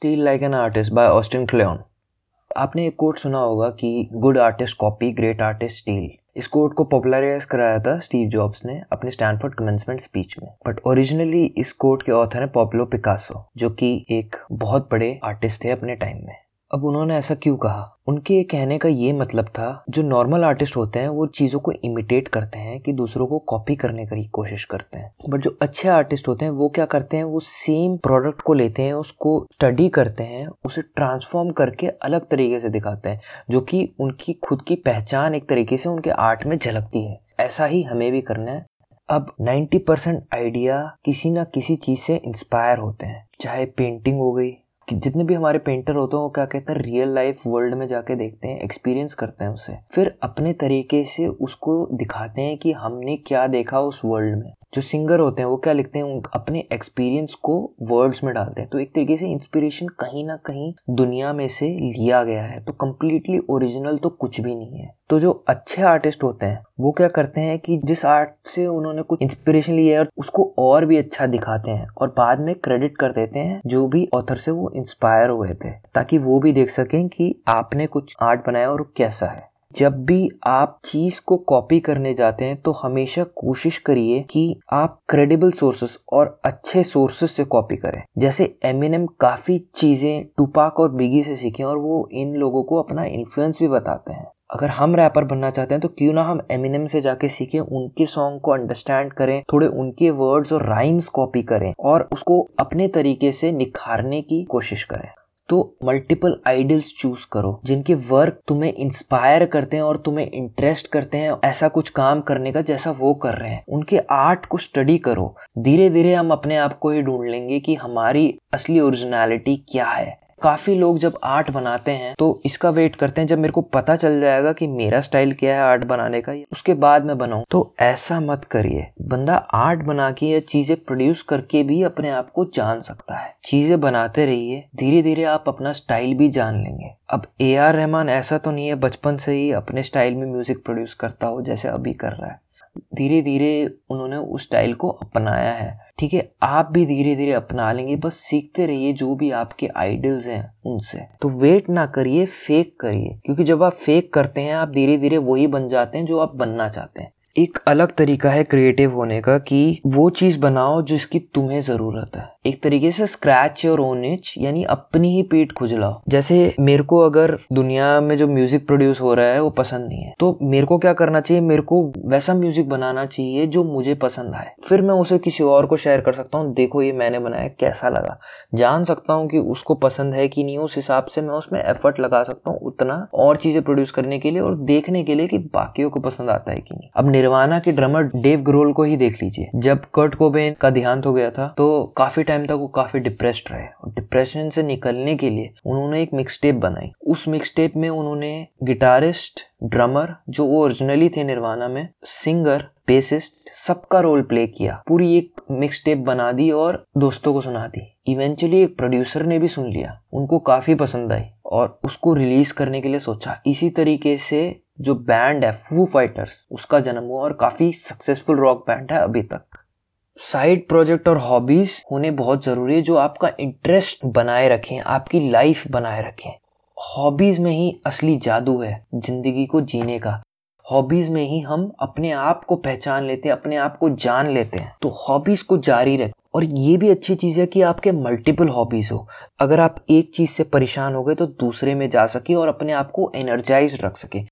Steal like an artist by Austin Kleon आपने एक quote सुना होगा कि good artist copy great artist steal इस कोट को पॉपुलराइज कराया था स्टीव जॉब्स ने अपने स्टैनफोर्ड कमेंसमेंट स्पीच में. बट ओरिजिनली इस कोट के ऑथर है पॉपुलो पिकासो जो कि एक बहुत बड़े आर्टिस्ट थे अपने टाइम में. अब उन्होंने ऐसा क्यों कहा? उनके कहने का ये मतलब था, जो नॉर्मल आर्टिस्ट होते हैं, वो चीज़ों को इमिटेट करते हैं कि दूसरों को कॉपी करने की कोशिश करते हैं। बट जो अच्छे आर्टिस्ट होते हैं, वो क्या करते हैं? वो सेम प्रोडक्ट को लेते हैं, उसको स्टडी करते हैं, उसे ट्रांसफॉर्म करके अलग तरीके से दिखाते हैं, जो कि उनकी खुद की पहचान एक तरीके से उनके आर्ट में झलकती है। ऐसा ही हमें भी करना है। अब 90 परसेंट आइडिया किसी ना किसी चीज़ से इंस्पायर होते हैं, चाहे पेंटिंग हो गई कि जितने भी हमारे पेंटर होते हैं, वो क्या कहते हैं रियल लाइफ वर्ल्ड में जाके देखते हैं एक्सपीरियंस करते हैं उसे। फिर अपने तरीके से उसको दिखाते हैं कि हमने क्या देखा उस वर्ल्ड में। जो सिंगर होते हैं, वो क्या लिखते हैं? अपने एक्सपीरियंस को वर्ड्स में डालते हैं। तो एक तरीके से इंस्पिरेशन कहीं ना कहीं दुनिया में से लिया गया है। तो कम्प्लीटली ओरिजिनल तो कुछ भी नहीं है। तो जो अच्छे आर्टिस्ट होते हैं, वो क्या करते हैं कि जिस आर्ट से उन्होंने कुछ इंस्पिरेशन लिया है और उसको और भी अच्छा दिखाते हैं और बाद में क्रेडिट कर देते हैं जो भी ऑथर से वो इंस्पायर हुए थे। ताकि वो भी देख सकें कि आपने कुछ आर्ट बनाया और कैसा है। जब भी आप चीज़ को कॉपी करने जाते हैं तो हमेशा कोशिश करिए कि आप क्रेडिबल सोर्सेस और अच्छे सोर्सेस से कॉपी करें। जैसे एमिनम काफ़ी चीज़ें टूपाक और बिगी से सीखे और वो इन लोगों को अपना इन्फ्लुएंस भी बताते हैं। अगर हम रैपर बनना चाहते हैं तो क्यों ना हम एमिनम से जाके सीखें, उनके सॉन्ग को अंडरस्टैंड करें, थोड़े उनके वर्ड्स और राइम्स कॉपी करें और उसको अपने तरीके से निखारने की कोशिश करें। तो मल्टीपल आइडल्स चूज़ करो, जिनके वर्क तुम्हें इंस्पायर करते हैं और तुम्हें इंटरेस्ट करते हैं, ऐसा कुछ काम करने का जैसा वो कर रहे हैं। उनके आर्ट को स्टडी करो। धीरे धीरे हम अपने आप को ही ढूंढ लेंगे कि हमारी असली ओरिजिनलिटी क्या है। काफ़ी लोग जब आर्ट बनाते हैं तो इसका वेट करते हैं, जब मेरे को पता चल जाएगा कि मेरा स्टाइल क्या है आर्ट बनाने का उसके बाद मैं बनाऊँ। तो ऐसा मत करिए। बंदा आर्ट बना के या चीज़ें प्रोड्यूस करके भी अपने आप को जान सकता है। चीज़ें बनाते रहिए धीरे धीरे आप अपना स्टाइल भी जान लेंगे। अब ए आर रहमान ऐसा तो नहीं है, बचपन से ही अपने स्टाइल में म्यूज़िक प्रोड्यूस करता हो, जैसे अभी कर रहा है। धीरे धीरे उन्होंने उस स्टाइल को अपनाया है। ठीक है, आप भी धीरे धीरे अपना लेंगे, बस सीखते रहिए जो भी आपके आइडल्स हैं उनसे। तो वेट ना करिए फेक करिए। क्योंकि जब आप फेक करते हैं, आप धीरे धीरे वही बन जाते हैं जो आप बनना चाहते हैं। एक अलग तरीका है क्रिएटिव होने का कि वो चीज़ बनाओ जिसकी तुम्हें ज़रूरत है। एक तरीके से स्क्रैच और ओन इच यानी अपनी ही पीठ खुजलाओ। जैसे मेरे को अगर दुनिया में जो म्यूज़िक प्रोड्यूस हो रहा है, वो पसंद नहीं है तो मेरे को क्या करना चाहिए? मेरे को वैसा म्यूज़िक बनाना चाहिए जो मुझे पसंद आए। फिर मैं उसे किसी और को शेयर कर सकता हूँ, देखो ये मैंने बनाया, कैसा लगा। जान सकता हूँ कि उसको पसंद है कि नहीं, उस हिसाब से मैं उसमें एफर्ट लगा सकता हूँ उतना और चीज़ें प्रोड्यूस करने के लिए और देखने के लिए कि बाकियों को पसंद आता है कि नहीं। अब निर्वाणा के ड्रमर डेव ग्रोल को ही देख लीजिए। जब कर्ट कोबेन का देहांत हो गया था तो काफ़ी टाइम तक वो काफ़ी डिप्रेस्ड रहे। और डिप्रेशन से निकलने के लिए उन्होंने एक मिक्स टेप बनाई। उस मिक्स टेप में उन्होंने गिटारिस्ट ड्रमर जो ओरिजिनली थे निर्वाणा में सिंगर बेसिस्ट सबका रोल प्ले किया। पूरी एक मिक्स टेप बना दी और दोस्तों को सुना दी। इवेंचुअली एक प्रोड्यूसर ने भी सुन लिया। उनको काफ़ी पसंद आई और उसको रिलीज़ करने के लिए सोचा। इसी तरीके से जो बैंड है फू फाइटर्स उसका जन्म हुआ और काफ़ी सक्सेसफुल रॉक बैंड है अभी तक। साइड प्रोजेक्ट और हॉबीज होने बहुत ज़रूरी है, जो आपका इंटरेस्ट बनाए रखें, आपकी लाइफ बनाए रखें। हॉबीज में ही असली जादू है, ज़िंदगी को जीने का। हॉबीज में ही हम अपने आप को पहचान लेते हैं, अपने आप को जान लेते हैं। तो हॉबीज को जारी रखें। और ये भी अच्छी चीज़ है कि आपके मल्टीपल हॉबीज़ हो। अगर आप एक चीज़ से परेशान हो गए तो दूसरे में जा सके और अपने आप को एनर्जाइज रख सके।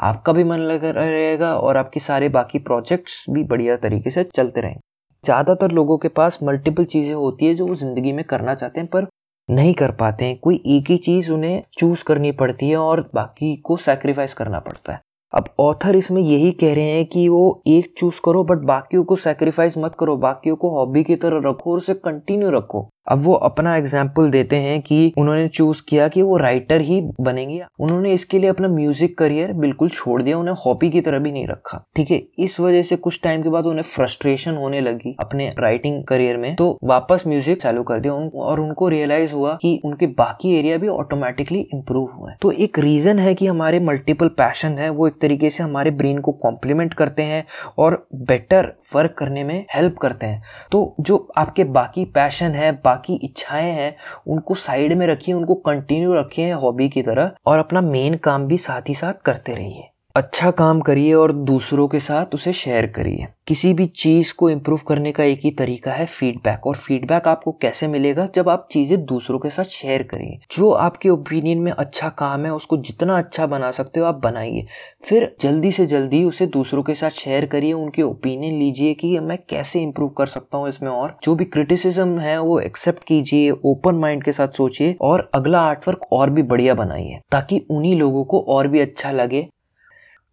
आपका भी मन लगा रहेगा और आपके सारे बाकी प्रोजेक्ट्स भी बढ़िया तरीके से चलते रहेंगे ज़्यादातर लोगों के पास मल्टीपल चीज़ें होती है जो वो ज़िंदगी में करना चाहते हैं, पर नहीं कर पाते हैं। कोई एक ही चीज़ उन्हें चूज़ करनी पड़ती है और बाकी को सेक्रीफाइस करना पड़ता है। अब ऑथर इसमें यही कह रहे हैं कि वो एक चूज़ करो बट बाकियों को सेक्रीफाइस मत करो। बाकियों को हॉबी की तरह रखो और उसे कंटिन्यू रखो। अब वो अपना एग्ज़ाम्पल देते हैं कि उन्होंने चूज़ किया कि वो राइटर ही बनेंगे। उन्होंने इसके लिए अपना म्यूज़िक करियर बिल्कुल छोड़ दिया, उन्हें हॉबी की तरह भी नहीं रखा। ठीक है? इस वजह से कुछ टाइम के बाद उन्हें फ्रस्ट्रेशन होने लगी अपने राइटिंग करियर में। तो वापस म्यूज़िक चालू कर दिया और उनको रियलाइज़ हुआ कि उनके बाकी एरिया भी ऑटोमेटिकली इंप्रूव हुए तो एक रीजन है कि हमारे मल्टीपल पैशन है, वो एक तरीके से हमारे ब्रेन को कॉम्प्लीमेंट करते हैं और बेटर वर्क करने में हेल्प करते हैं। तो जो आपके बाकी पैशन है बाकी इच्छाएँ हैं, उनको साइड में रखिए, उनको कंटिन्यू रखिए हॉबी की तरह और अपना मेन काम भी साथ ही साथ करते रहिए। अच्छा काम करिए और दूसरों के साथ उसे शेयर करिए। किसी भी चीज़ को इम्प्रूव करने का एक ही तरीका है फीडबैक और फीडबैक आपको कैसे मिलेगा जब आप चीज़ें दूसरों के साथ शेयर करिए। जो आपके ओपिनियन में अच्छा काम है, उसको जितना अच्छा बना सकते हो आप बनाइए। फिर जल्दी से जल्दी उसे दूसरों के साथ शेयर करिए, उनके ओपिनियन लीजिए कि मैं कैसे इम्प्रूव कर सकता हूँ इसमें और जो भी क्रिटिसिज्म है वो एक्सेप्ट कीजिए ओपन माइंड के साथ सोचिए और अगला आर्टवर्क और भी बढ़िया बनाइए, ताकि उन्हीं लोगों को और भी अच्छा लगे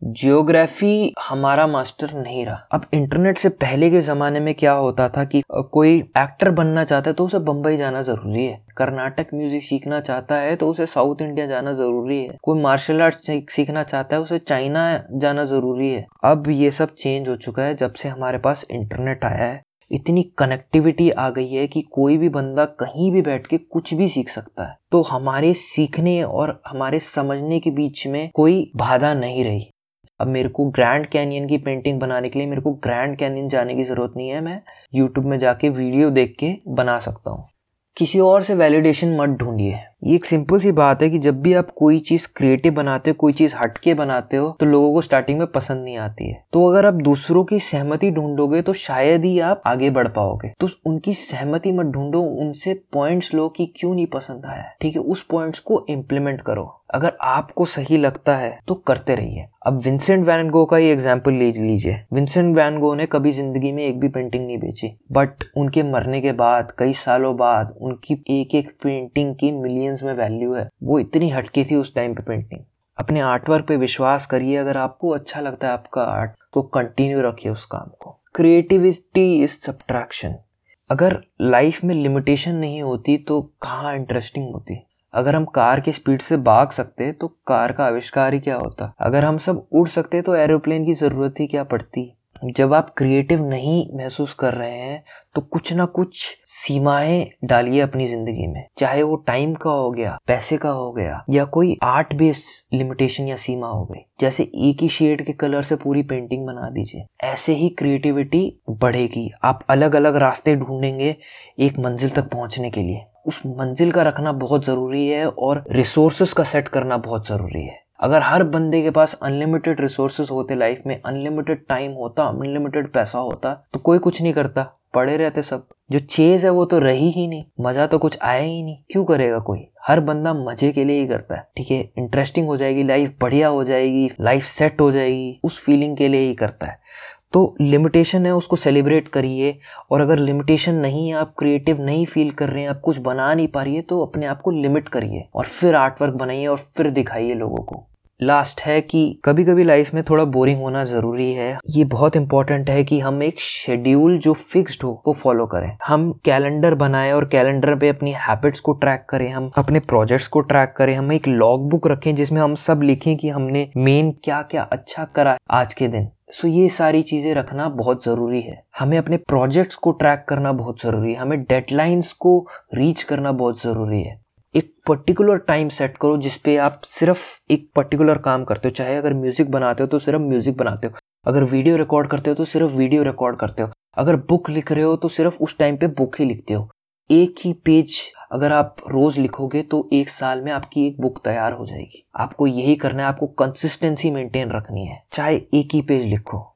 जियोग्राफी हमारा मास्टर नहीं रहा। अब इंटरनेट से पहले के ज़माने में क्या होता था कि कोई एक्टर बनना चाहता है तो उसे बम्बई जाना ज़रूरी है। कर्नाटक म्यूज़िक सीखना चाहता है तो उसे साउथ इंडिया जाना ज़रूरी है। कोई मार्शल आर्ट सीखना चाहता है उसे चाइना जाना ज़रूरी है। अब ये सब चेंज हो चुका है जब से हमारे पास इंटरनेट आया है। इतनी कनेक्टिविटी आ गई है कि कोई भी बंदा कहीं भी बैठ के कुछ भी सीख सकता है। तो हमारे सीखने और हमारे समझने के बीच में कोई बाधा नहीं रही। अब मेरे को ग्रैंड कैनियन की पेंटिंग बनाने के लिए मेरे को ग्रैंड कैनियन जाने की ज़रूरत नहीं है। मैं यूट्यूब में जाके वीडियो देख के बना सकता हूँ। किसी और से वैलिडेशन मत ढूंढिए। ये एक सिंपल सी बात है कि जब भी आप कोई चीज़ क्रिएटिव बनाते हो, कोई चीज़ हटके बनाते हो तो लोगों को स्टार्टिंग में पसंद नहीं आती है। तो अगर आप दूसरों की सहमति ढूंढोगे तो शायद ही आप आगे बढ़ पाओगे। तो उनकी सहमति मत ढूंढो, उनसे पॉइंट्स लो कि क्यों नहीं पसंद आया। ठीक है, उस पॉइंट्स को इम्प्लीमेंट करो। अगर आपको सही लगता है तो करते रहिए। अब विंसेंट वैन गो का ही एग्ज़ाम्पल ले लीजिए। विंसेंट वैन गो ने कभी ज़िंदगी में एक भी पेंटिंग नहीं बेची। बट उनके मरने के बाद, कई सालों बाद, उनकी एक एक पेंटिंग की मिलियंस में वैल्यू है। वो इतनी हटकी थी उस टाइम पे पेंटिंग अपने आर्टवर्क पे विश्वास करिए, अगर आपको अच्छा लगता है आपका आर्ट तो कंटिन्यू रखिए उस काम को। क्रिएटिविटी इज़ सब्ट्रैक्शन अगर लाइफ में लिमिटेशन नहीं होती तो कहाँ इंटरेस्टिंग होती? अगर हम कार की स्पीड से भाग सकते तो कार का आविष्कार ही क्या होता? अगर हम सब उड़ सकते तो एरोप्लेन की ज़रूरत ही क्या पड़ती? जब आप क्रिएटिव नहीं महसूस कर रहे हैं तो कुछ ना कुछ सीमाएँ डालिए अपनी ज़िंदगी में। चाहे वो टाइम का हो गया, पैसे का हो गया, या कोई आर्ट बेस लिमिटेशन या सीमा हो गई। जैसे एक ही शेड के कलर से पूरी पेंटिंग बना दीजिए। ऐसे ही क्रिएटिविटी बढ़ेगी। आप अलग अलग रास्ते ढूंढेंगे एक मंजिल तक पहुँचने के लिए। उस मंजिल का रखना बहुत ज़रूरी है और रिसोर्सेस का सेट करना बहुत ज़रूरी है। अगर हर बंदे के पास अनलिमिटेड रिसोर्सेज होते लाइफ में अनलिमिटेड टाइम होता अनलिमिटेड पैसा होता तो कोई कुछ नहीं करता। पड़े रहते सब। जो चेज है वो तो रही ही नहीं। मज़ा तो कुछ आया ही नहीं। क्यों करेगा कोई? हर बंदा मज़े के लिए ही करता है। ठीक है? इंटरेस्टिंग हो जाएगी लाइफ बढ़िया हो जाएगी लाइफ सेट हो जाएगी, उस फीलिंग के लिए ही करता है। तो लिमिटेशन है, उसको सेलिब्रेट करिए। और अगर लिमिटेशन नहीं है, आप क्रिएटिव नहीं फील कर रहे हैं, आप कुछ बना नहीं पा रही है तो अपने आप को लिमिट करिए। और फिर आर्ट वर्क बनाइए और फिर दिखाइए लोगों को। लास्ट है कि कभी कभी लाइफ में थोड़ा बोरिंग होना ज़रूरी है। ये बहुत इंपॉर्टेंट है कि हम एक शेड्यूल जो फिक्स्ड हो, वो फॉलो करें। हम कैलेंडर बनाएँ और कैलेंडर पे अपनी हैबिट्स को ट्रैक करें। हम अपने प्रोजेक्ट्स को ट्रैक करें। हम एक लॉग बुक रखें जिसमें हम सब लिखें कि हमने मेन क्या क्या अच्छा करा आज के दिन। सो ये सारी चीज़ें रखना बहुत ज़रूरी है। हमें अपने प्रोजेक्ट्स को ट्रैक करना बहुत ज़रूरी है। हमें डेडलाइंस को रीच करना बहुत ज़रूरी है। एक पर्टिकुलर टाइम सेट करो जिसपे आप सिर्फ़ एक पर्टिकुलर काम करते हो। चाहे अगर म्यूज़िक बनाते हो तो सिर्फ़ म्यूज़िक बनाते हो। अगर वीडियो रिकॉर्ड करते हो तो सिर्फ़ वीडियो रिकॉर्ड करते हो। अगर बुक लिख रहे हो तो सिर्फ़ उस टाइम पे बुक ही लिखते हो। एक ही पेज अगर आप रोज लिखोगे तो एक साल में आपकी एक बुक तैयार हो जाएगी। आपको यही करना है, आपको कंसिस्टेंसी मेंटेन रखनी है। चाहे एक ही पेज लिखो।